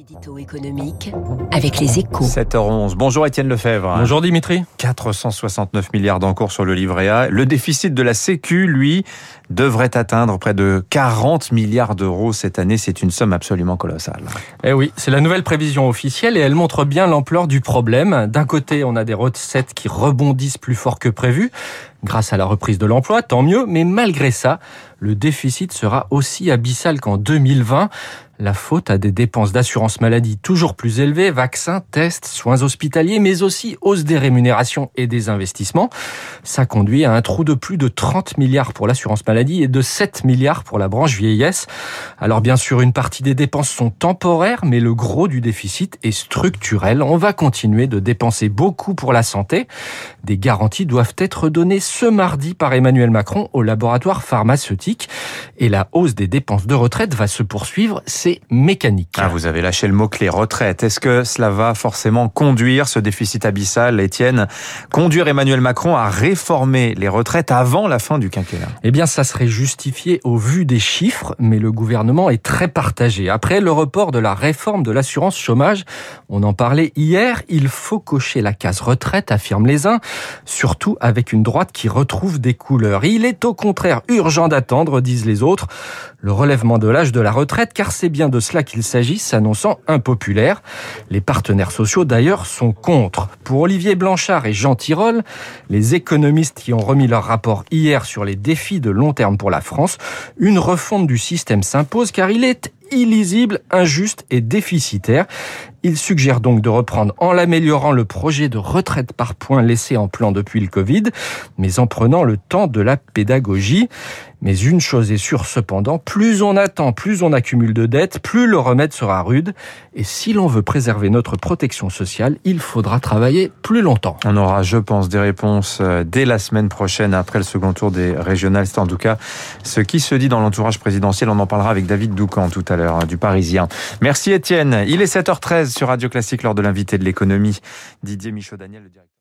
L'édito économique avec les échos. 7h11. Bonjour Étienne Lefebvre. Bonjour Dimitri. 469 milliards d'encours sur le livret A. Le déficit de la Sécu, lui, devrait atteindre près de 40 milliards d'euros cette année. C'est une somme absolument colossale. Eh oui, c'est la nouvelle prévision officielle et elle montre bien l'ampleur du problème. D'un côté, on a des recettes qui rebondissent plus fort que prévu grâce à la reprise de l'emploi, tant mieux, mais malgré ça, le déficit sera aussi abyssal qu'en 2020 la faute à des dépenses d'assurance maladie toujours plus élevées, vaccins, tests, soins hospitaliers, mais aussi hausse des rémunérations et des investissements. Ça conduit à un trou de plus de 30 milliards pour l'assurance maladie et de 7 milliards pour la branche vieillesse. Alors bien sûr, une partie des dépenses sont temporaires, mais le gros du déficit est structurel. On va continuer de dépenser beaucoup pour la santé. Des garanties doivent être données ce mardi par Emmanuel Macron au laboratoire pharmaceutique et la hausse des dépenses de retraite va se poursuivre. C'est mécanique. Ah, vous avez lâché le mot-clé retraite. Est-ce que cela va forcément conduire ce déficit abyssal, Étienne, conduire Emmanuel Macron à réformer les retraites avant la fin du quinquennat Eh bien, ça serait justifié au vu des chiffres, mais le gouvernement est très partagé. Après le report de la réforme de l'assurance chômage, on en parlait hier, il faut cocher la case retraite, affirment les uns, surtout avec une droite qui retrouve des couleurs. Il est au contraire urgent d'attendre, disent les autres, le relèvement de l'âge de la retraite, car c'est bien de cela qu'il s'agit, s'annonçant impopulaire. Les partenaires sociaux, d'ailleurs, sont contre. Pour Olivier Blanchard et Jean Tirole, les économistes qui ont remis leur rapport hier sur les défis de long terme pour la France, une refonte du système s'impose car il est illisible, injuste et déficitaire. Il suggère donc de reprendre en l'améliorant le projet de retraite par points laissé en plan depuis le Covid, mais en prenant le temps de la pédagogie. Mais une chose est sûre cependant, plus on attend, plus on accumule de dettes, plus le remède sera rude. Et si l'on veut préserver notre protection sociale, il faudra travailler plus longtemps. On aura, je pense, des réponses euh, dès la semaine prochaine après le second tour des régionales. C'est en tout cas ce qui se dit dans l'entourage présidentiel. On en parlera avec David Doucan tout à l'heure, hein, du Parisien. Merci Étienne. Il est 7h13 sur Radio Classique lors de l'invité de l'économie. Didier Michaud-Daniel, le directeur.